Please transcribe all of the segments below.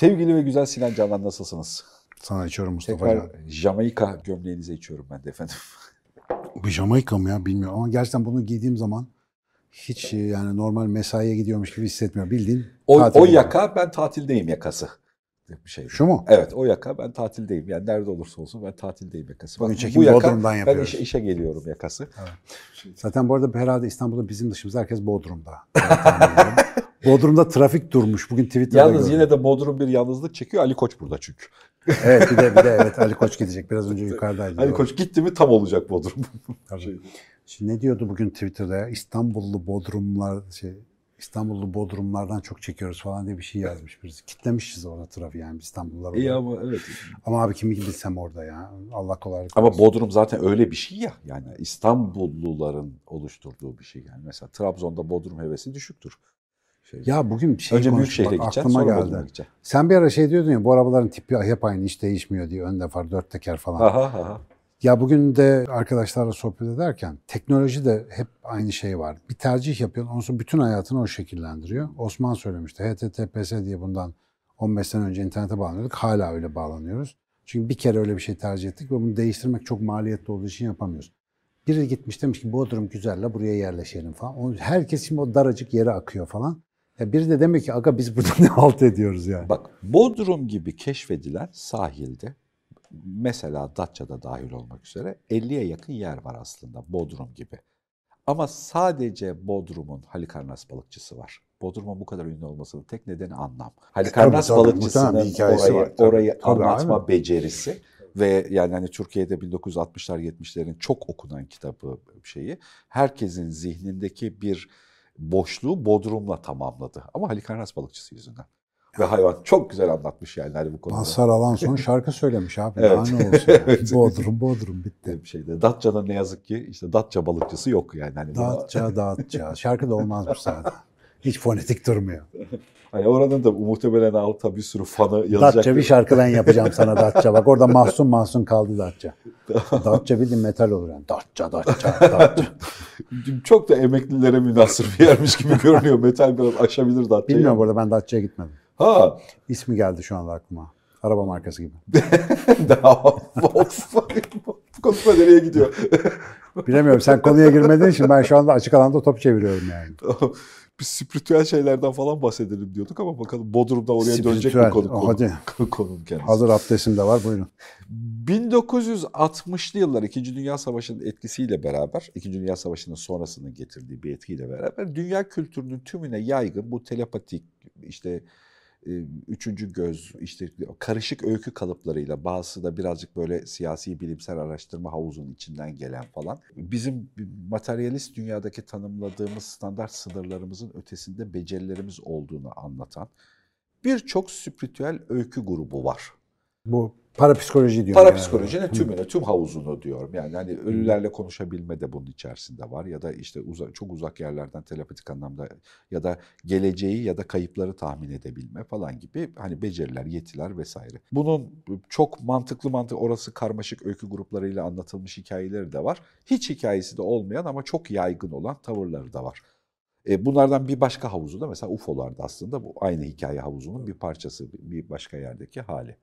Sevgili ve güzel Sinan Canan nasılsınız? Sana içiyorum Mustafa Tekrar Can. Jamaika gömleğinize içiyorum ben de efendim. Bu Jamaika mı ya bilmiyorum ama gerçekten bunu giydiğim zaman hiç e, yani normal mesaiye gidiyormuş gibi hissetmiyorum. Bildiğin O, o yaka ben tatildeyim yakası. Bir şey. Şu mu? Evet o yaka ben tatildeyim. Yani nerede olursa olsun ben tatildeyim yakası. Bugün Bak, çekim Bodrum'dan ben yapıyoruz. işe, işe geliyorum yakası. Zaten bu arada herhalde İstanbul'da bizim dışımızda herkes Bodrum'da. Bodrum'da trafik durmuş. Bugün Twitter'da Yalnız gördüm. yine de Bodrum bir yalnızlık çekiyor. Ali Koç burada çünkü. Evet bir de, bir de evet Ali Koç gidecek. Biraz önce yukarıdaydı. Ali. Koç gitti mi tam olacak Bodrum. Tabii. Şimdi ne diyordu bugün Twitter'da ya? İstanbullu Bodrumlar şey İstanbullu Bodrumlardan çok çekiyoruz falan diye bir şey yazmış birisi. Kitlemişiz orada trafiği yani İstanbullular. İyi ama evet. Ama abi kimi bilsem orada ya. Allah kolaylık Ama. Bodrum zaten öyle bir şey ya. Yani İstanbulluların oluşturduğu bir şey. Yani mesela Trabzon'da Bodrum hevesi düşüktür. Şey, Ya bugün şey Önce büyük şehre gideceksin sonra geldi. Gideceksin. Sen bir ara şey diyordun ya bu arabaların tipi hep aynı hiç değişmiyor diye. Ön far, dört teker falan. Aha aha. Ya bugün de arkadaşlarla sohbet ederken teknoloji de hep aynı şey var. Bir tercih yapıyorsun, ondan sonra bütün hayatını o şekillendiriyor. Osman söylemişti. HTTPS diye bundan 15 sene önce internete bağlanıyorduk. Hala öyle bağlanıyoruz. Çünkü bir kere öyle bir şey tercih ettik ve bunu değiştirmek çok maliyetli olduğu için yapamıyoruz. Biri gitmiş demiş ki Bodrum güzel la buraya yerleşelim falan. Herkes şimdi o daracık yere akıyor falan. Ya biri de demek ki aga biz burada ne halt ediyoruz yani. Bak Bodrum gibi keşfedilen sahilde mesela Datça'da dahil olmak üzere 50'ye yakın yer var aslında Bodrum gibi. Ama sadece Bodrum'un Halikarnas balıkçısı var. Bodrum'un bu kadar ünlü olmasının tek nedeni anlam. Halikarnas tabii, muhtemelen balıkçısının hikayesi orayı, var, tabii. orayı Tabii, anlatma aynen. becerisi ve yani hani Türkiye'de 1960'lar 70'lerin çok okunan kitabı şeyi herkesin zihnindeki bir boşluğu Bodrum'la tamamladı. Ama Halikarnas balıkçısı yüzünden. Ve hayvan çok güzel anlatmış yani hani bu konuda. Mazhar Alanson şarkı söylemiş abi. Evet. Daha ne. Evet. Bodrum, Bodrum bitti. bir şeyde. Datça'da ne yazık ki işte Datça balıkçısı yok yani. Hani Datça, Datça. Şarkı da olmaz bu zaten. Hiç fonetik durmuyor. Hani oranın da muhtemelen altta bir sürü fanı yazacak. Datça bir şarkı ben yapacağım sana Datça. Bak orada mahzun mahzun kaldı Datça. Datça bildiğin metal olur yani. Datça, Datça, Datça. Çok da emeklilere münasır bir yermiş gibi görünüyor. Metal biraz aşabilir Datça'yı. Bilmiyorum burada ben Datça'ya gitmedim. Ha. İsmi geldi şu anda aklıma. Araba markası gibi. Daha. Bu konuşma nereye gidiyor? Bilemiyorum sen konuya girmediğin için ben şu anda açık alanda top çeviriyorum yani. Biz spiritüel şeylerden falan bahsedelim diyorduk ama bakalım Bodrum'da oraya dönecek Spiritüel. mi konu? Oh, konu, hadi. konunun kendisi. Hazır abdestim de var buyurun. 1960'lı yıllar İkinci Dünya Savaşı'nın etkisiyle beraber, İkinci Dünya Savaşı'nın sonrasının getirdiği bir etkiyle beraber dünya kültürünün tümüne yaygın bu telepatik, işte üçüncü göz, işte karışık öykü kalıplarıyla bazısı da birazcık böyle siyasi bilimsel araştırma havuzunun içinden gelen falan. Bizim materyalist dünyadaki tanımladığımız standart sınırlarımızın ötesinde becerilerimiz olduğunu anlatan birçok spiritüel öykü grubu var. Bu parapsikoloji diyorum. Parapsikolojinin yani. tümünü, tüm havuzunu diyorum. Yani hani ölülerle konuşabilme de bunun içerisinde var. Ya da işte uza- çok uzak yerlerden telepatik anlamda ya da geleceği ya da kayıpları tahmin edebilme falan gibi hani beceriler, yetiler vesaire. Bunun çok mantıklı mantık orası karmaşık öykü gruplarıyla anlatılmış hikayeleri de var. Hiç hikayesi de olmayan ama çok yaygın olan tavırları da var. E, bunlardan bir başka havuzu da mesela UFO'larda aslında bu aynı hikaye havuzunun bir parçası, bir başka yerdeki hali.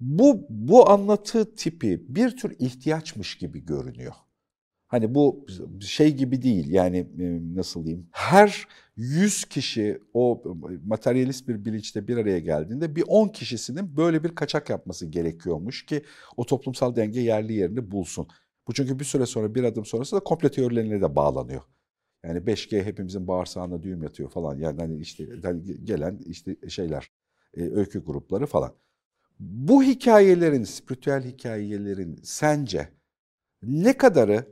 Bu bu anlatı tipi bir tür ihtiyaçmış gibi görünüyor. Hani bu şey gibi değil yani e, nasıl diyeyim her 100 kişi o materyalist bir bilinçte bir araya geldiğinde bir 10 kişisinin böyle bir kaçak yapması gerekiyormuş ki o toplumsal denge yerli yerini bulsun. Bu çünkü bir süre sonra bir adım sonrası da komple teorilerine de bağlanıyor. Yani 5G hepimizin bağırsağına düğüm yatıyor falan. Yani hani işte gelen işte şeyler, e, öykü grupları falan. Bu hikayelerin, spiritüel hikayelerin sence ne kadarı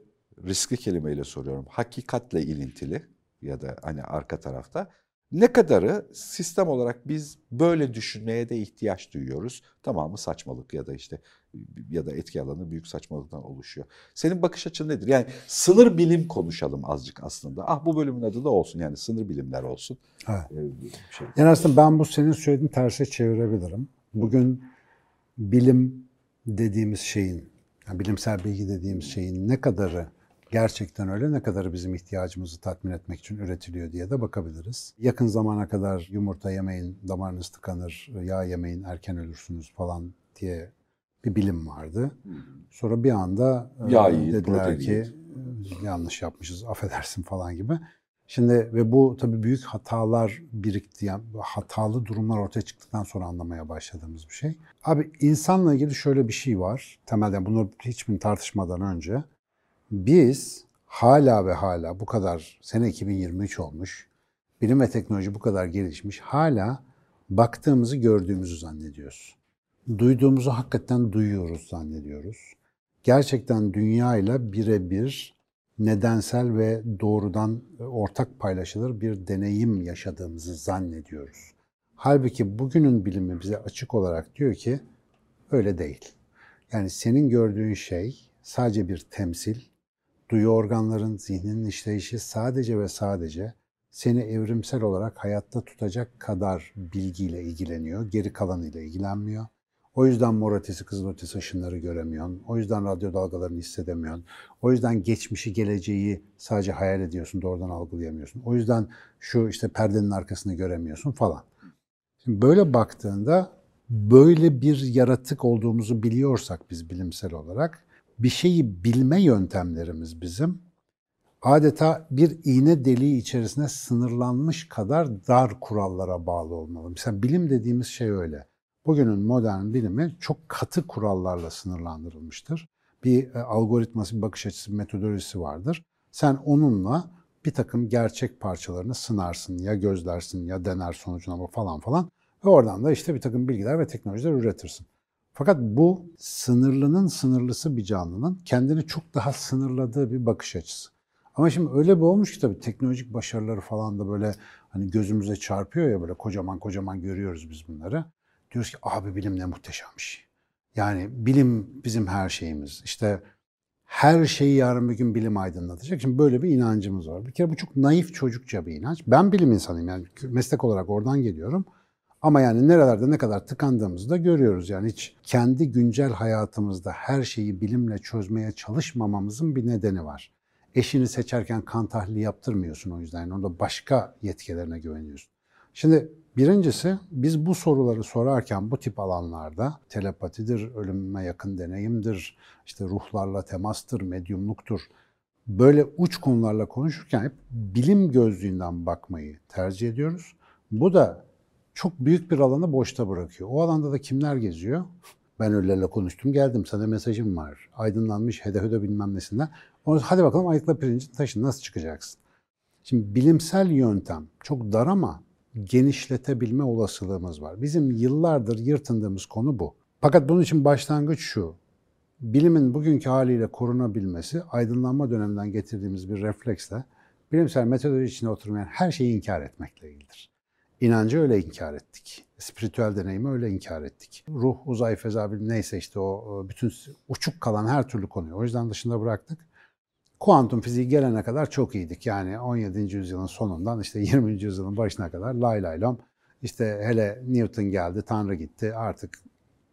riskli kelimeyle soruyorum, hakikatle ilintili ya da hani arka tarafta ne kadarı sistem olarak biz böyle düşünmeye de ihtiyaç duyuyoruz. Tamamı saçmalık ya da işte ya da etki alanı büyük saçmalıktan oluşuyor. Senin bakış açın nedir? Yani sınır bilim konuşalım azıcık aslında. Ah bu bölümün adı da olsun yani sınır bilimler olsun. Evet. Ee, şey. Yani aslında ben bu senin söylediğin terse çevirebilirim. Bugün bilim dediğimiz şeyin, yani bilimsel bilgi dediğimiz şeyin ne kadarı gerçekten öyle ne kadarı bizim ihtiyacımızı tatmin etmek için üretiliyor diye de bakabiliriz. Yakın zamana kadar yumurta yemeyin, damarınız tıkanır, yağ yemeyin, erken ölürsünüz falan diye bir bilim vardı. Sonra bir anda e, Yağ yiyin, dediler ki yiyin. e, yanlış yapmışız, affedersin falan gibi. Şimdi ve bu tabii büyük hatalar birikti. Yani hatalı durumlar ortaya çıktıktan sonra anlamaya başladığımız bir şey. Abi insanla ilgili şöyle bir şey var. Temelden bunu hiçbir tartışmadan önce. Biz hala ve hala bu kadar sene 2023 olmuş. Bilim ve teknoloji bu kadar gelişmiş. Hala baktığımızı gördüğümüzü zannediyoruz. Duyduğumuzu hakikaten duyuyoruz zannediyoruz. Gerçekten dünyayla birebir nedensel ve doğrudan ortak paylaşılır bir deneyim yaşadığımızı zannediyoruz. Halbuki bugünün bilimi bize açık olarak diyor ki öyle değil. Yani senin gördüğün şey sadece bir temsil, duyu organların, zihninin işleyişi sadece ve sadece seni evrimsel olarak hayatta tutacak kadar bilgiyle ilgileniyor, geri kalanıyla ilgilenmiyor. O yüzden mor ötesi, kızıl ötesi ışınları göremiyorsun. O yüzden radyo dalgalarını hissedemiyorsun. O yüzden geçmişi, geleceği sadece hayal ediyorsun, doğrudan algılayamıyorsun. O yüzden şu işte perdenin arkasını göremiyorsun falan. Şimdi böyle baktığında böyle bir yaratık olduğumuzu biliyorsak biz bilimsel olarak bir şeyi bilme yöntemlerimiz bizim adeta bir iğne deliği içerisine sınırlanmış kadar dar kurallara bağlı olmalı. Mesela bilim dediğimiz şey öyle. Bugünün modern bilimi çok katı kurallarla sınırlandırılmıştır. Bir e, algoritması, bir bakış açısı, bir metodolojisi vardır. Sen onunla bir takım gerçek parçalarını sınarsın, ya gözlersin ya dener sonucuna falan falan. Ve oradan da işte bir takım bilgiler ve teknolojiler üretirsin. Fakat bu sınırlının sınırlısı bir canlının kendini çok daha sınırladığı bir bakış açısı. Ama şimdi öyle bir olmuş ki tabii teknolojik başarıları falan da böyle hani gözümüze çarpıyor ya böyle kocaman kocaman görüyoruz biz bunları. Diyoruz ki abi bilim ne muhteşem bir şey. Yani bilim bizim her şeyimiz. İşte her şeyi yarın bir gün bilim aydınlatacak. Şimdi böyle bir inancımız var. Bir kere bu çok naif çocukça bir inanç. Ben bilim insanıyım yani meslek olarak oradan geliyorum. Ama yani nerelerde ne kadar tıkandığımızı da görüyoruz. Yani hiç kendi güncel hayatımızda her şeyi bilimle çözmeye çalışmamamızın bir nedeni var. Eşini seçerken kan tahlili yaptırmıyorsun o yüzden. Yani onda başka yetkilerine güveniyorsun. Şimdi birincisi biz bu soruları sorarken bu tip alanlarda telepatidir, ölüme yakın deneyimdir, işte ruhlarla temastır, medyumluktur. Böyle uç konularla konuşurken hep bilim gözlüğünden bakmayı tercih ediyoruz. Bu da çok büyük bir alanı boşta bırakıyor. O alanda da kimler geziyor? Ben öylelerle konuştum geldim sana mesajım var. Aydınlanmış hede hede bilmem nesinden. Onu, hadi bakalım ayıkla pirincin taşın nasıl çıkacaksın? Şimdi bilimsel yöntem çok dar ama genişletebilme olasılığımız var. Bizim yıllardır yırtındığımız konu bu. Fakat bunun için başlangıç şu. Bilimin bugünkü haliyle korunabilmesi aydınlanma döneminden getirdiğimiz bir refleksle bilimsel metodoloji içine oturmayan her şeyi inkar etmekle ilgilidir. İnancı öyle inkar ettik. Spiritüel deneyimi öyle inkar ettik. Ruh, uzay, feza neyse işte o bütün uçuk kalan her türlü konuyu o yüzden dışında bıraktık. Kuantum fiziği gelene kadar çok iyiydik. Yani 17. yüzyılın sonundan işte 20. yüzyılın başına kadar lay lay lom. İşte hele Newton geldi, Tanrı gitti artık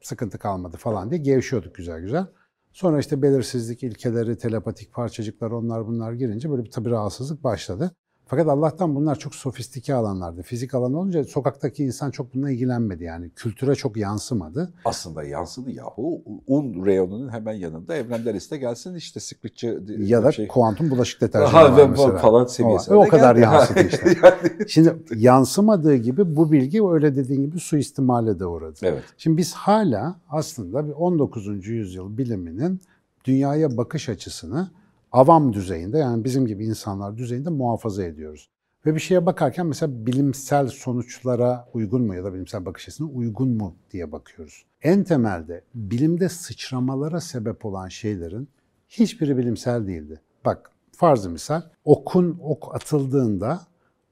sıkıntı kalmadı falan diye gevşiyorduk güzel güzel. Sonra işte belirsizlik ilkeleri, telepatik parçacıklar onlar bunlar girince böyle bir tabi rahatsızlık başladı. Fakat Allah'tan bunlar çok sofistike alanlardı. Fizik alanı olunca sokaktaki insan çok bununla ilgilenmedi yani. Kültüre çok yansımadı. Aslında yansıdı yahu. Un reyonunun hemen yanında evrender iste gelsin işte sıklıkçı ya da şey. kuantum bulaşık deterjanı Ha, var mesela. falan seviyesine O, o kadar geldi. yansıdı işte. Yani- Şimdi yansımadığı gibi bu bilgi öyle dediğin gibi suistimale de uğradı. evet. Şimdi biz hala aslında bir 19. yüzyıl biliminin dünyaya bakış açısını avam düzeyinde yani bizim gibi insanlar düzeyinde muhafaza ediyoruz. Ve bir şeye bakarken mesela bilimsel sonuçlara uygun mu ya da bilimsel bakış açısına uygun mu diye bakıyoruz. En temelde bilimde sıçramalara sebep olan şeylerin hiçbiri bilimsel değildi. Bak farzı misal okun ok atıldığında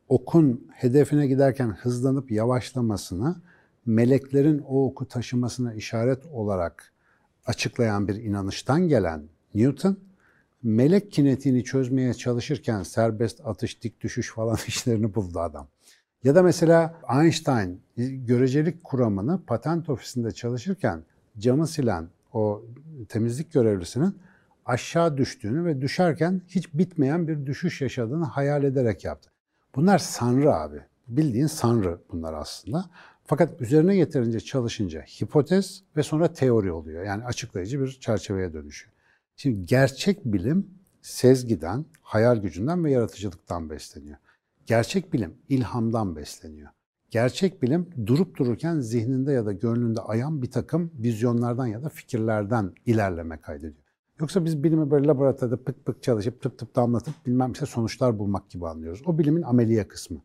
okun hedefine giderken hızlanıp yavaşlamasını meleklerin o oku taşımasına işaret olarak açıklayan bir inanıştan gelen Newton, melek kinetiğini çözmeye çalışırken serbest atış, dik düşüş falan işlerini buldu adam. Ya da mesela Einstein görecelik kuramını patent ofisinde çalışırken camı silen o temizlik görevlisinin aşağı düştüğünü ve düşerken hiç bitmeyen bir düşüş yaşadığını hayal ederek yaptı. Bunlar sanrı abi. Bildiğin sanrı bunlar aslında. Fakat üzerine yeterince çalışınca hipotez ve sonra teori oluyor. Yani açıklayıcı bir çerçeveye dönüşüyor. Şimdi gerçek bilim sezgiden, hayal gücünden ve yaratıcılıktan besleniyor. Gerçek bilim ilhamdan besleniyor. Gerçek bilim durup dururken zihninde ya da gönlünde ayan bir takım vizyonlardan ya da fikirlerden ilerleme kaydediyor. Yoksa biz bilimi böyle laboratuvarda pık pık çalışıp tıp tıp damlatıp bilmem işte sonuçlar bulmak gibi anlıyoruz. O bilimin ameliye kısmı.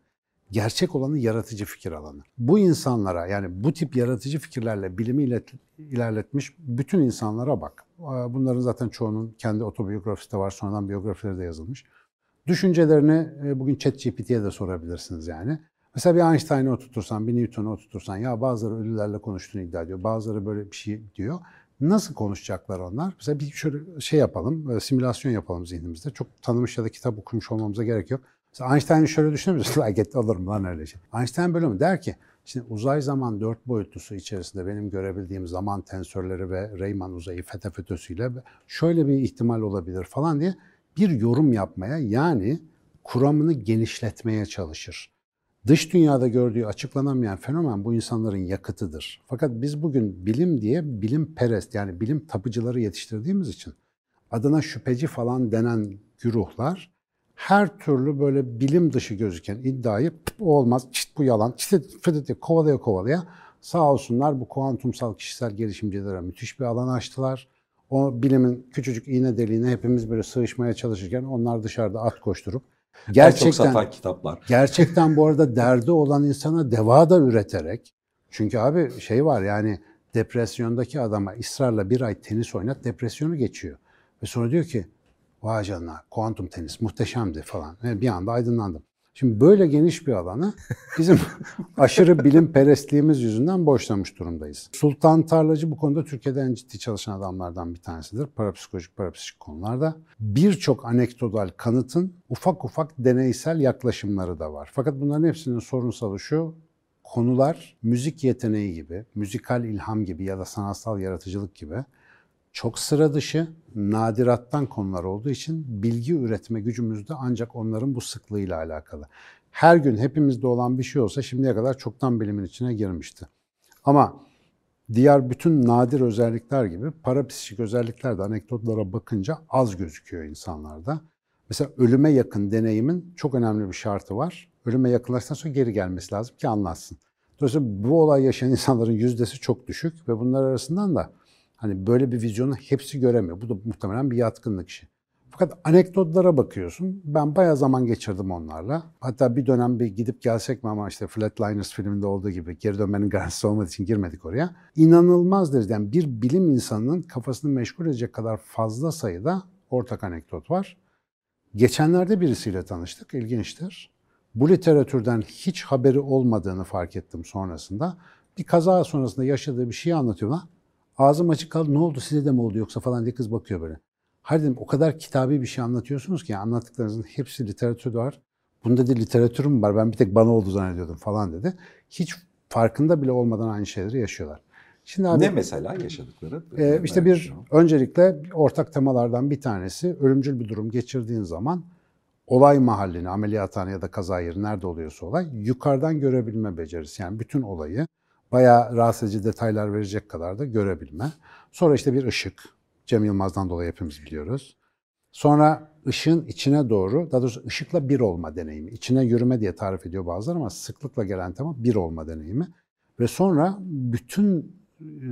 Gerçek olanı yaratıcı fikir alanı. Bu insanlara yani bu tip yaratıcı fikirlerle bilimi ilerletmiş bütün insanlara bak. Bunların zaten çoğunun kendi otobiyografisi de var, sonradan biyografileri de yazılmış. Düşüncelerini e, bugün ChatGPT'ye de sorabilirsiniz yani. Mesela bir Einstein'ı oturtursan, bir Newton'u oturtursan ya bazıları ölülerle konuştuğunu iddia ediyor, bazıları böyle bir şey diyor. Nasıl konuşacaklar onlar? Mesela bir şöyle şey yapalım, simülasyon yapalım zihnimizde. Çok tanımış ya da kitap okumuş olmamıza gerek yok. Mesela Einstein'ı şöyle düşünebilirsin. Like olur mu lan öyle şey? Einstein böyle mi? Der ki, şimdi uzay zaman dört boyutlusu içerisinde benim görebildiğim zaman tensörleri ve Riemann uzayı fete fötüsüyle şöyle bir ihtimal olabilir falan diye bir yorum yapmaya yani kuramını genişletmeye çalışır. Dış dünyada gördüğü açıklanamayan fenomen bu insanların yakıtıdır. Fakat biz bugün bilim diye bilim perest yani bilim tapıcıları yetiştirdiğimiz için adına şüpheci falan denen güruhlar her türlü böyle bilim dışı gözüken iddiayı olmaz, çit bu yalan, çit diye kovalaya kovalaya sağ olsunlar bu kuantumsal kişisel gelişimcilere müthiş bir alan açtılar. O bilimin küçücük iğne deliğine hepimiz böyle sığışmaya çalışırken onlar dışarıda at koşturup Gerçekten, çok satan kitaplar. Gerçekten bu arada derdi olan insana deva da üreterek. Çünkü abi şey var yani depresyondaki adama ısrarla bir ay tenis oynat depresyonu geçiyor. Ve sonra diyor ki vay canına kuantum tenis muhteşemdi falan. Ve bir anda aydınlandım. Şimdi böyle geniş bir alanı bizim aşırı bilim perestliğimiz yüzünden boşlamış durumdayız. Sultan Tarlacı bu konuda Türkiye'de en ciddi çalışan adamlardan bir tanesidir. Parapsikolojik, parapsikik konularda. Birçok anekdotal kanıtın ufak ufak deneysel yaklaşımları da var. Fakat bunların hepsinin sorunsalı şu, konular müzik yeteneği gibi, müzikal ilham gibi ya da sanatsal yaratıcılık gibi çok sıra dışı, nadirattan konular olduğu için bilgi üretme gücümüz de ancak onların bu sıklığıyla alakalı. Her gün hepimizde olan bir şey olsa şimdiye kadar çoktan bilimin içine girmişti. Ama diğer bütün nadir özellikler gibi parapsikik özellikler de anekdotlara bakınca az gözüküyor insanlarda. Mesela ölüme yakın deneyimin çok önemli bir şartı var. Ölüme yakınlaştıktan sonra geri gelmesi lazım ki anlatsın. Dolayısıyla bu olay yaşayan insanların yüzdesi çok düşük ve bunlar arasından da Hani böyle bir vizyonu hepsi göremiyor. Bu da muhtemelen bir yatkınlık işi. Fakat anekdotlara bakıyorsun. Ben bayağı zaman geçirdim onlarla. Hatta bir dönem bir gidip gelsek mi ama işte Flatliners filminde olduğu gibi geri dönmenin garantisi olmadığı için girmedik oraya. İnanılmaz derecede yani bir bilim insanının kafasını meşgul edecek kadar fazla sayıda ortak anekdot var. Geçenlerde birisiyle tanıştık. İlginçtir. Bu literatürden hiç haberi olmadığını fark ettim sonrasında. Bir kaza sonrasında yaşadığı bir şeyi anlatıyor. Ağzım açık kaldı ne oldu size de mi oldu yoksa falan diye kız bakıyor böyle. Hayır dedim o kadar kitabi bir şey anlatıyorsunuz ki anlattıklarınızın hepsi literatürde var. Bunda dedi literatürüm var ben bir tek bana oldu zannediyordum falan dedi. Hiç farkında bile olmadan aynı şeyleri yaşıyorlar. Şimdi abi, ne mesela yaşadıkları? E, işte bir öncelikle ortak temalardan bir tanesi ölümcül bir durum geçirdiğin zaman olay mahallini, ameliyathane ya da kaza yeri nerede oluyorsa olay yukarıdan görebilme becerisi. Yani bütün olayı bayağı rahatsız edici detaylar verecek kadar da görebilme. Sonra işte bir ışık. Cem Yılmaz'dan dolayı hepimiz biliyoruz. Sonra ışığın içine doğru, daha doğrusu ışıkla bir olma deneyimi. İçine yürüme diye tarif ediyor bazıları ama sıklıkla gelen tema bir olma deneyimi. Ve sonra bütün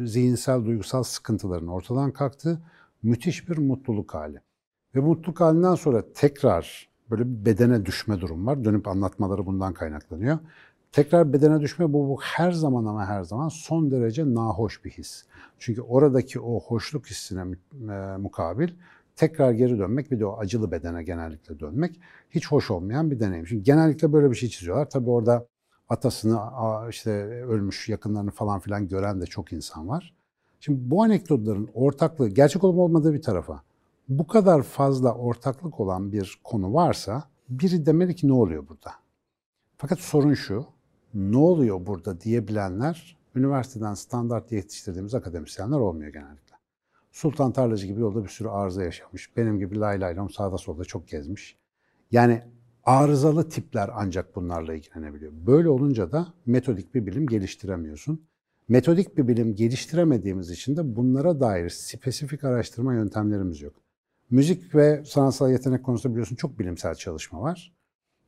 zihinsel, duygusal sıkıntıların ortadan kalktığı müthiş bir mutluluk hali. Ve mutluluk halinden sonra tekrar böyle bir bedene düşme durum var. Dönüp anlatmaları bundan kaynaklanıyor. Tekrar bedene düşme bu, bu her zaman ama her zaman son derece nahoş bir his. Çünkü oradaki o hoşluk hissine e, mukabil tekrar geri dönmek bir de o acılı bedene genellikle dönmek hiç hoş olmayan bir deneyim. Çünkü genellikle böyle bir şey çiziyorlar. Tabii orada atasını işte ölmüş yakınlarını falan filan gören de çok insan var. Şimdi bu anekdotların ortaklığı gerçek olup olmadığı bir tarafa bu kadar fazla ortaklık olan bir konu varsa biri demeli ki ne oluyor burada? Fakat sorun şu, ne oluyor burada diyebilenler üniversiteden standart yetiştirdiğimiz akademisyenler olmuyor genellikle. Sultan Tarlacı gibi yolda bir sürü arıza yaşamış. Benim gibi lay lay lom sağda solda çok gezmiş. Yani arızalı tipler ancak bunlarla ilgilenebiliyor. Böyle olunca da metodik bir bilim geliştiremiyorsun. Metodik bir bilim geliştiremediğimiz için de bunlara dair spesifik araştırma yöntemlerimiz yok. Müzik ve sanatsal yetenek konusunda biliyorsun çok bilimsel çalışma var.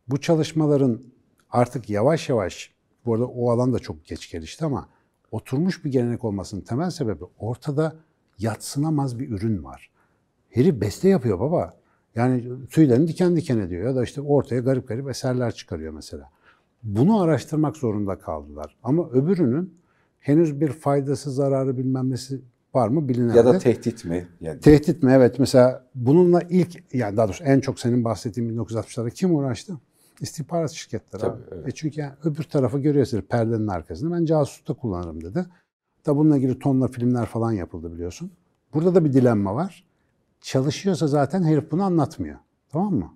Bu çalışmaların artık yavaş yavaş, bu arada o alan da çok geç gelişti ama oturmuş bir gelenek olmasının temel sebebi ortada yatsınamaz bir ürün var. Herif beste yapıyor baba. Yani tüylerini diken diken ediyor ya da işte ortaya garip garip eserler çıkarıyor mesela. Bunu araştırmak zorunda kaldılar. Ama öbürünün henüz bir faydası, zararı bilmem nesi var mı bilinemedi. Ya da tehdit mi? Yani Tehdit mi? Evet. Mesela bununla ilk, yani daha doğrusu en çok senin bahsettiğin 1960'larda kim uğraştı? İstihbarat şirketleri Tabii, abi. evet. E çünkü yani öbür tarafı görüyorsun perdenin arkasında. Ben casuslukta kullanırım dedi. Da bununla ilgili tonla filmler falan yapıldı biliyorsun. Burada da bir dilemma var. Çalışıyorsa zaten herif bunu anlatmıyor. Tamam mı?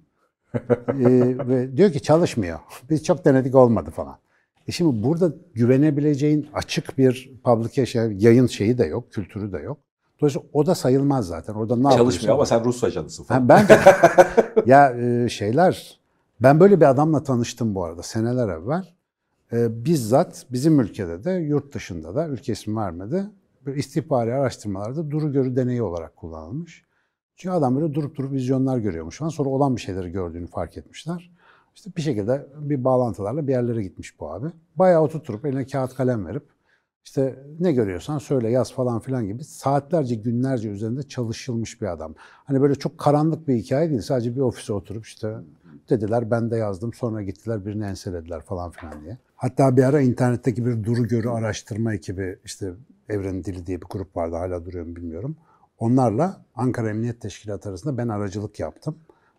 Ee, ve diyor ki çalışmıyor. Biz çok denedik olmadı falan. E şimdi burada güvenebileceğin açık bir publication, yayın şeyi de yok, kültürü de yok. Dolayısıyla o da sayılmaz zaten. Orada ne çalışmıyor ama sen Rus ajanısın falan. Ha, ben ya e, şeyler ben böyle bir adamla tanıştım bu arada seneler evvel. E, bizzat bizim ülkede de yurt dışında da ülke ismi vermedi. Bir istihbari araştırmalarda duru görü deneyi olarak kullanılmış. Çünkü adam böyle durup durup vizyonlar görüyormuş falan. Sonra olan bir şeyleri gördüğünü fark etmişler. İşte bir şekilde bir bağlantılarla bir yerlere gitmiş bu abi. Bayağı oturtup eline kağıt kalem verip işte ne görüyorsan söyle yaz falan filan gibi saatlerce günlerce üzerinde çalışılmış bir adam. Hani böyle çok karanlık bir hikaye değil. Sadece bir ofise oturup işte dediler ben de yazdım sonra gittiler birini enselediler falan filan diye. Hatta bir ara internetteki bir duru görü araştırma ekibi işte Evrenin Dili diye bir grup vardı hala duruyor mu bilmiyorum. Onlarla Ankara Emniyet Teşkilatı arasında ben aracılık yaptım.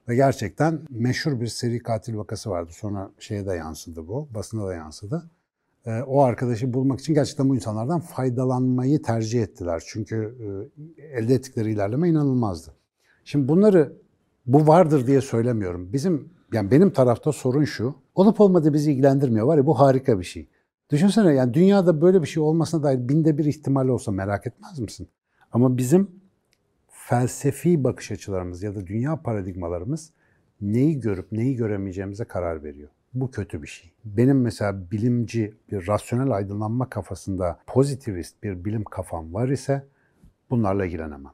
Ve gerçekten meşhur bir seri katil vakası vardı. Sonra şeye de yansıdı bu, basına da yansıdı. Ee, o arkadaşı bulmak için gerçekten bu insanlardan faydalanmayı tercih ettiler. Çünkü e, elde ettikleri ilerleme inanılmazdı. Şimdi bunları bu vardır diye söylemiyorum. Bizim yani benim tarafta sorun şu. Olup olmadığı bizi ilgilendirmiyor. Var ya bu harika bir şey. Düşünsene yani dünyada böyle bir şey olmasına dair binde bir ihtimal olsa merak etmez misin? Ama bizim felsefi bakış açılarımız ya da dünya paradigmalarımız neyi görüp neyi göremeyeceğimize karar veriyor. Bu kötü bir şey. Benim mesela bilimci, bir rasyonel aydınlanma kafasında pozitivist bir bilim kafam var ise bunlarla ilgilenemem.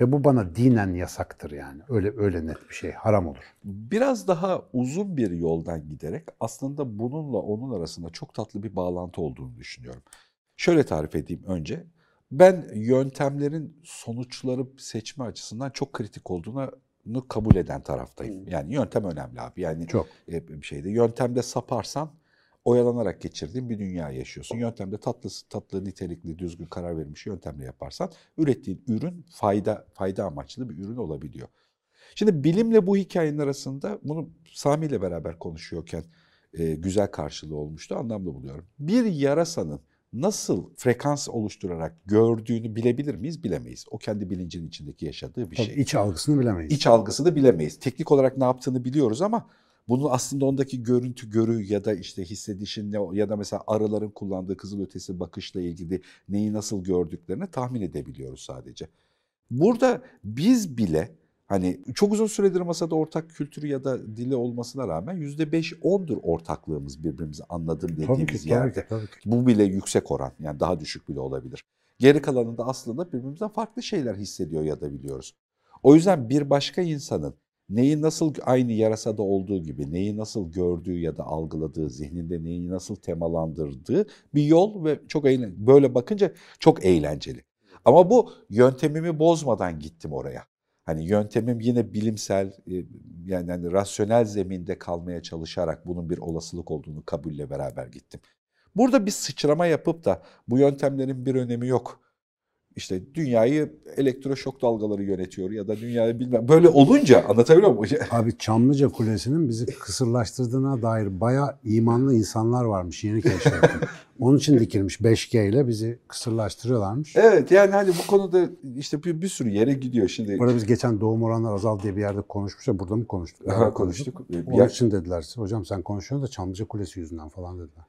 Ve bu bana dinen yasaktır yani. Öyle öyle net bir şey. Haram olur. Biraz daha uzun bir yoldan giderek aslında bununla onun arasında çok tatlı bir bağlantı olduğunu düşünüyorum. Şöyle tarif edeyim önce. Ben yöntemlerin sonuçları seçme açısından çok kritik olduğunu kabul eden taraftayım. Yani yöntem önemli abi. Yani Çok. bir şeyde yöntemde saparsan oyalanarak geçirdiğin bir dünya yaşıyorsun. Yöntemde tatlı tatlı nitelikli düzgün karar verilmiş yöntemle yaparsan ürettiğin ürün fayda fayda amaçlı bir ürün olabiliyor. Şimdi bilimle bu hikayenin arasında bunu Sami ile beraber konuşuyorken e, güzel karşılığı olmuştu. Anlamlı buluyorum. Bir yarasanın nasıl frekans oluşturarak gördüğünü bilebilir miyiz? Bilemeyiz. O kendi bilincinin içindeki yaşadığı bir Tabii şey. iç algısını bilemeyiz. İç algısını bilemeyiz. Teknik olarak ne yaptığını biliyoruz ama bunun aslında ondaki görüntü, görü ya da işte hissedişin ne ya da mesela arıların kullandığı kızılötesi bakışla ilgili neyi nasıl gördüklerini tahmin edebiliyoruz sadece. Burada biz bile hani çok uzun süredir masada ortak kültürü ya da dili olmasına rağmen %5-10'dur ortaklığımız birbirimizi anladım tabii dediğimiz ki, yerde. tabii ki, tabii ki. Bu bile yüksek oran yani daha düşük bile olabilir. Geri kalanında aslında birbirimizden farklı şeyler hissediyor ya da biliyoruz. O yüzden bir başka insanın neyi nasıl aynı yarasada olduğu gibi neyi nasıl gördüğü ya da algıladığı, zihninde neyi nasıl temalandırdığı bir yol ve çok eğlen böyle bakınca çok eğlenceli. Ama bu yöntemimi bozmadan gittim oraya. Hani yöntemim yine bilimsel e, yani hani rasyonel zeminde kalmaya çalışarak bunun bir olasılık olduğunu kabulle beraber gittim. Burada bir sıçrama yapıp da bu yöntemlerin bir önemi yok. İşte dünyayı elektroşok dalgaları yönetiyor ya da dünyayı bilmem. Böyle olunca anlatabiliyor muyum? Abi Çamlıca Kulesi'nin bizi kısırlaştırdığına dair bayağı imanlı insanlar varmış yeni keşfettim. Onun için dikilmiş 5G ile bizi kısırlaştırıyorlarmış. Evet yani hani bu konuda işte bir, bir sürü yere gidiyor şimdi. Bu arada biz geçen doğum oranları azal diye bir yerde konuşmuş ya burada mı konuştuk? Aha, Nerede konuştuk. Onun Ya- için dediler hocam sen konuşuyorsun da Çamlıca Kulesi yüzünden falan dediler.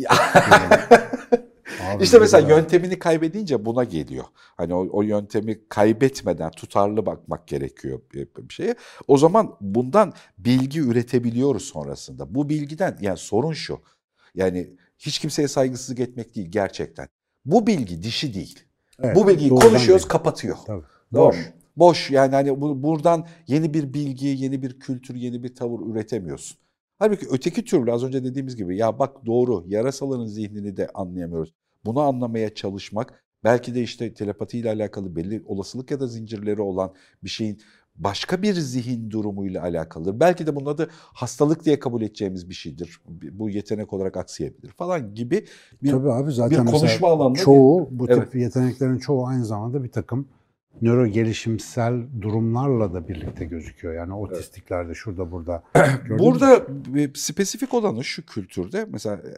Ya. Abi İşte mesela güzel. yöntemini kaybedince buna geliyor. Hani o, o yöntemi kaybetmeden tutarlı bakmak gerekiyor bir, şeye. O zaman bundan bilgi üretebiliyoruz sonrasında. Bu bilgiden yani sorun şu. Yani hiç kimseye saygısızlık etmek değil gerçekten. Bu bilgi dişi değil. Evet, bu bilgiyi konuşuyoruz değil. kapatıyor. Tabii. Doğru. Boş. mu? Boş yani hani bu, buradan yeni bir bilgi, yeni bir kültür, yeni bir tavır üretemiyorsun. Halbuki öteki türlü az önce dediğimiz gibi ya bak doğru yarasaların zihnini de anlayamıyoruz. Bunu anlamaya çalışmak belki de işte telepatiyle alakalı belli olasılık ya da zincirleri olan bir şeyin başka bir zihin durumuyla alakalıdır. Belki de bunun adı hastalık diye kabul edeceğimiz bir şeydir. Bu yetenek olarak aksayabilir falan gibi bir, Tabii abi zaten bir konuşma alanında çoğu bu tip Evet. yeteneklerin çoğu aynı zamanda bir takım nöro gelişimsel durumlarla da birlikte gözüküyor. Yani otistiklerde şurada burada. Burada e, spesifik olanı şu kültürde mesela e,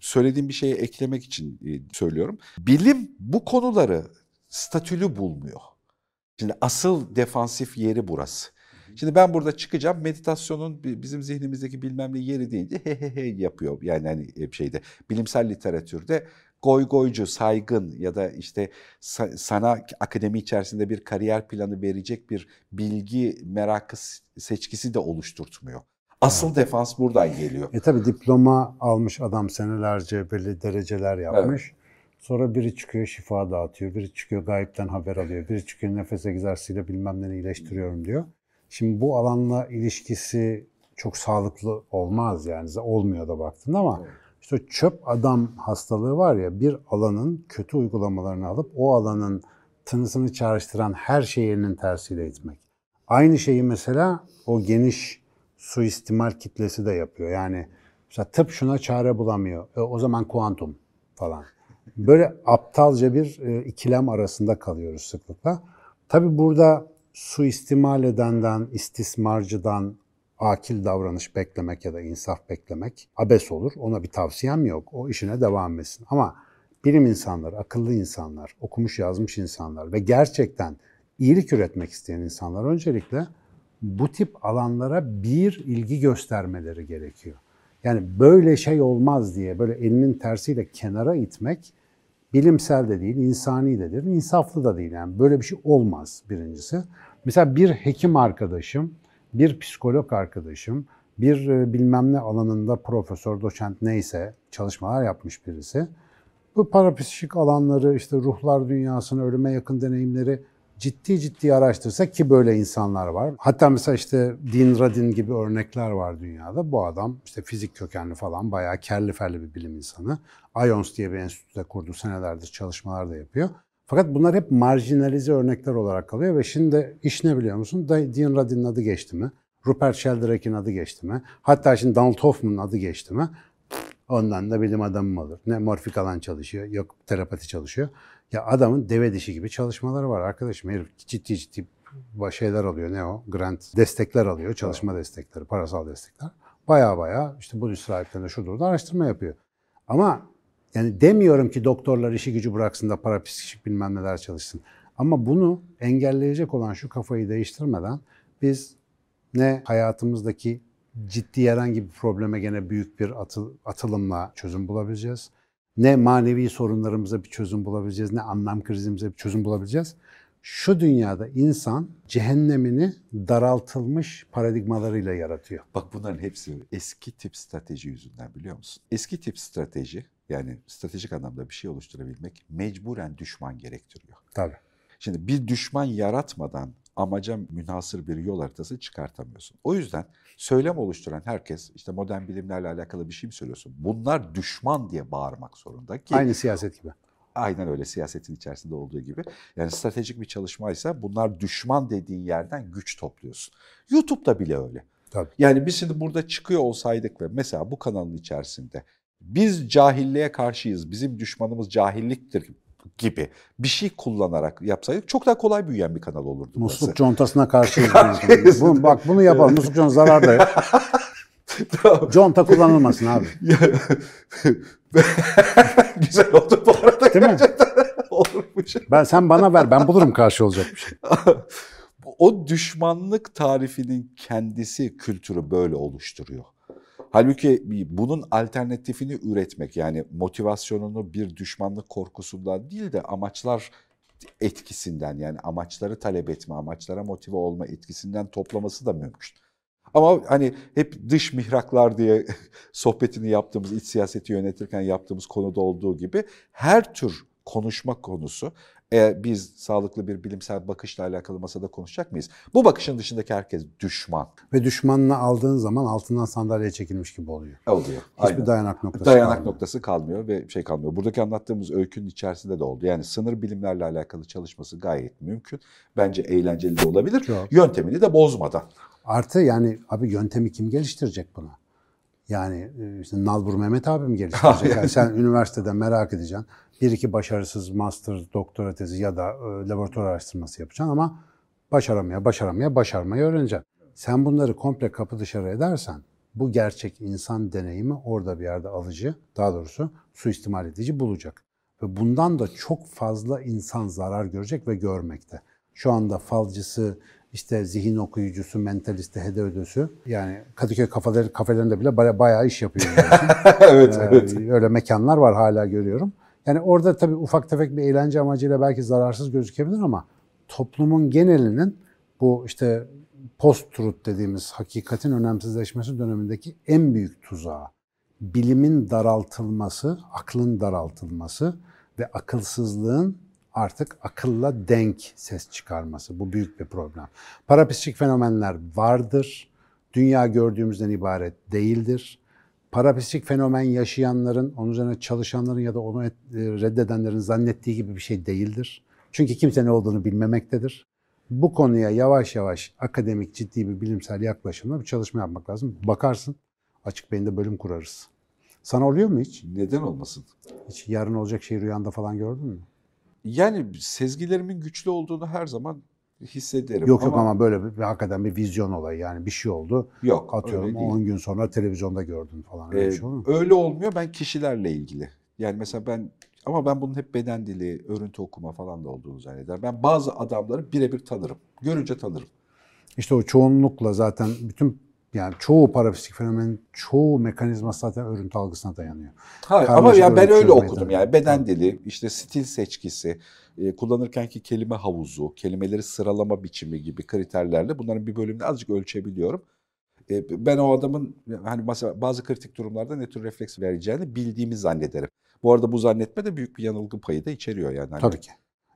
söylediğim bir şeye eklemek için e, söylüyorum. Bilim bu konuları statülü bulmuyor. Şimdi asıl defansif yeri burası. Şimdi ben burada çıkacağım meditasyonun bi- bizim zihnimizdeki bilmem ne yeri deyince he he he yapıyor. Yani hani şeyde bilimsel literatürde goy goycu, saygın ya da işte sa- sana akademi içerisinde bir kariyer planı verecek bir bilgi merakı seçkisi de oluşturtmuyor. Asıl defans buradan geliyor. E tabi diploma almış adam senelerce belli dereceler yapmış. Sonra biri çıkıyor şifa dağıtıyor, biri çıkıyor gayipten haber alıyor, biri çıkıyor nefes egzersiziyle bilmem ne iyileştiriyorum diyor. Şimdi bu alanla ilişkisi çok sağlıklı olmaz yani olmuyor da baktığında ama işte çöp adam hastalığı var ya bir alanın kötü uygulamalarını alıp o alanın tınısını çağrıştıran her şeyinin tersiyle itmek. Aynı şeyi mesela o geniş suistimal kitlesi de yapıyor. Yani mesela tıp şuna çare bulamıyor. E, o zaman kuantum falan. Böyle aptalca bir e, ikilem arasında kalıyoruz sıklıkla. Tabii burada suistimal edenden, istismarcıdan akil davranış beklemek ya da insaf beklemek abes olur. Ona bir tavsiyem yok. O işine devam etsin. Ama bilim insanları, akıllı insanlar, okumuş yazmış insanlar ve gerçekten iyilik üretmek isteyen insanlar öncelikle bu tip alanlara bir ilgi göstermeleri gerekiyor. Yani böyle şey olmaz diye böyle elinin tersiyle kenara itmek bilimsel de değil, insani de değil, insaflı da değil. Yani böyle bir şey olmaz birincisi. Mesela bir hekim arkadaşım, bir psikolog arkadaşım, bir e, bilmem ne alanında profesör, doçent neyse çalışmalar yapmış birisi. Bu parapsikik alanları, işte ruhlar dünyasını, ölüme yakın deneyimleri ciddi ciddi araştırsa ki böyle insanlar var. Hatta mesela işte Dean Radin gibi örnekler var dünyada. Bu adam işte fizik kökenli falan bayağı kerli ferli bir bilim insanı. IONS diye bir enstitüde kurdu. Senelerdir çalışmalar da yapıyor. Fakat bunlar hep marjinalize örnekler olarak kalıyor ve şimdi iş ne biliyor musun? Dean Radin'in adı geçti mi? Rupert Sheldrake'in adı geçti mi? Hatta şimdi Donald Hoffman'ın adı geçti mi? Ondan da bilim adamı mı olur? Ne morfik alan çalışıyor, yok telepati çalışıyor. Ya adamın deve dişi gibi çalışmaları var arkadaşım. Herif ciddi ciddi şeyler alıyor. Ne o? Grant destekler alıyor. Çalışma destekleri, parasal destekler. Baya baya işte Budist rahiplerinde şurada orada araştırma yapıyor. Ama yani demiyorum ki doktorlar işi gücü bıraksın da parapsikik bilmem neler çalışsın. Ama bunu engelleyecek olan şu kafayı değiştirmeden biz ne hayatımızdaki ciddi herhangi bir probleme gene büyük bir atı- atılımla çözüm bulabileceğiz. Ne manevi sorunlarımıza bir çözüm bulabileceğiz, ne anlam krizimize bir çözüm bulabileceğiz. Şu dünyada insan cehennemini daraltılmış paradigmalarıyla yaratıyor. Bak bunların hepsi eski tip strateji yüzünden biliyor musun? Eski tip strateji yani stratejik anlamda bir şey oluşturabilmek mecburen düşman gerektiriyor. Tabii. Şimdi bir düşman yaratmadan amaca münhasır bir yol haritası çıkartamıyorsun. O yüzden söylem oluşturan herkes işte modern bilimlerle alakalı bir şey mi söylüyorsun? Bunlar düşman diye bağırmak zorunda ki Aynı siyaset gibi. aynen öyle siyasetin içerisinde olduğu gibi. Yani stratejik bir çalışmaysa bunlar düşman dediğin yerden güç topluyorsun. YouTube'da bile öyle. Tabii. Yani biz şimdi burada çıkıyor olsaydık ve mesela bu kanalın içerisinde biz cahilliğe karşıyız, bizim düşmanımız cahilliktir gibi bir şey kullanarak yapsaydık çok daha kolay büyüyen bir kanal olurdu burası. Musluk contasına karşıyız. Karşıyız. Bu, bak bunu yapalım. Musluk contası zarar da yok. Tamam. Conta kullanılmasın abi. Güzel oldu bu arada. Değil mi? Olurmuş. Ben sen bana ver. Ben bulurum karşı olacak bir şey. o düşmanlık tarifinin kendisi kültürü böyle oluşturuyor. Halbuki bunun alternatifini üretmek yani motivasyonunu bir düşmanlık korkusundan değil de amaçlar etkisinden yani amaçları talep etme, amaçlara motive olma etkisinden toplaması da mümkün. Ama hani hep dış mihraklar diye sohbetini yaptığımız, iç siyaseti yönetirken yaptığımız konuda olduğu gibi her tür konuşma konusu e, biz sağlıklı bir bilimsel bakışla alakalı masada konuşacak mıyız? Bu bakışın dışındaki herkes düşman Ve düşmanını aldığın zaman altından sandalye çekilmiş gibi oluyor. oluyor. Hiçbir Aynen. dayanak noktası Dayanak kalmıyor. noktası kalmıyor ve şey kalmıyor. Buradaki anlattığımız öykünün içerisinde de oldu. Yani sınır bilimlerle alakalı çalışması gayet mümkün. Bence eğlenceli de olabilir. Çok. Yöntemini de bozmadan. Artı yani abi yöntemi kim geliştirecek buna? Yani e, işte Nalbur Mehmet abi mi geliştirecek? Yani sen üniversitede merak edeceksin. Bir iki başarısız master, doktora tezi ya da e, laboratuvar araştırması yapacaksın ama başaramaya, başaramaya, başarmayı öğreneceksin. Sen bunları komple kapı dışarı edersen bu gerçek insan deneyimi orada bir yerde alıcı, daha doğrusu suistimal edici bulacak. Ve bundan da çok fazla insan zarar görecek ve görmekte. Şu anda falcısı, işte zihin okuyucusu, mentalisti, hedödösü yani Kadıköy kafaları, kafelerinde bile baya, bayağı iş yapıyor. evet, Ee, evet. Öyle mekanlar var hala görüyorum. Yani orada tabii ufak tefek bir eğlence amacıyla belki zararsız gözükebilir ama toplumun genelinin bu işte post-truth dediğimiz hakikatin önemsizleşmesi dönemindeki en büyük tuzağı. Bilimin daraltılması, aklın daraltılması ve akılsızlığın artık akılla denk ses çıkarması. Bu büyük bir problem. Parapsikik fenomenler vardır. Dünya gördüğümüzden ibaret değildir. Parapsikik fenomen yaşayanların, onun üzerine çalışanların ya da onu e, reddedenlerin zannettiği gibi bir şey değildir. Çünkü kimse ne olduğunu bilmemektedir. Bu konuya yavaş yavaş akademik ciddi bir bilimsel yaklaşımla bir çalışma yapmak lazım. Bakarsın açık beyinde bölüm kurarız. Sana oluyor mu hiç? Neden olmasın? Hiç yarın olacak şey rüyanda falan gördün mü? Yani sezgilerimin güçlü olduğunu her zaman hissederim. Yok yok ama böyle bir, bir hakikaten bir vizyon olayı yani bir şey oldu. Yok, Atıyorum öyle değil. 10 gün sonra televizyonda gördün falan öyle Ee, şey öyle olmuyor. Ben kişilerle ilgili. Yani mesela ben ama ben bunun hep beden dili, örüntü okuma falan da olduğunu zannederim. Ben bazı adamları birebir tanırım. Görünce tanırım. İşte o çoğunlukla zaten bütün yani çoğu parapsikik fenomenin çoğu mekanizması zaten örüntü algısına dayanıyor. Hayır, ama Karmaşık yani ben öyle okudum tabii. yani beden dili, işte stil seçkisi, e, kullanırkenki kelime havuzu, kelimeleri sıralama biçimi gibi kriterlerle bunların bir bölümünü azıcık ölçebiliyorum. E, ben o adamın hani mesela bazı kritik durumlarda ne tür refleks vereceğini bildiğimi zannederim. Bu arada bu zannetme de büyük bir yanılgı payı da içeriyor yani. Hani- Tabii ki.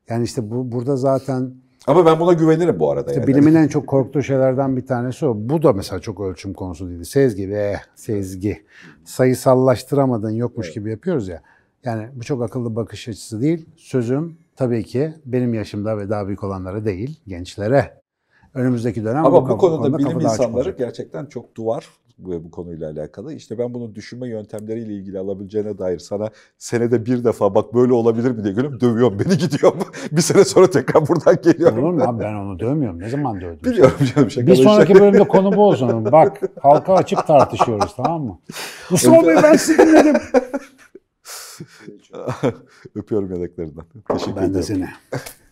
Yani işte bu burada zaten Ama ben buna güvenirim bu arada. işte yani. bilimin en çok korktuğu şeylerden bir tanesi o. Bu da mesela çok ölçüm konusu değil. Sezgi be sezgi. Sayısallaştıramadın yokmuş gibi yapıyoruz ya. Yani bu çok akıllı bakış açısı değil. Sözüm tabii ki benim yaşımda ve daha büyük olanlara değil, gençlere. Önümüzdeki dönem Ama bu kafa- konuda konuda bilim insanları gerçekten çok duvar bu, bu konuyla alakalı. İşte ben bunun düşünme yöntemleriyle ilgili alabileceğine dair sana senede bir defa bak böyle olabilir mi diye gülüp dövüyorum beni gidiyorum. bir sene sonra tekrar buradan geliyorum. Olur mu abi ben onu dövmüyorum. Ne zaman dövdüm? Biliyorum canım Bir şakalaşıyor. sonraki bölümde konu bu olsun. Bak halka açık tartışıyoruz tamam mı? Mustafa Bey ben sizi dinledim. Öpüyorum yanaklarından. Teşekkür Ben de ederim. seni.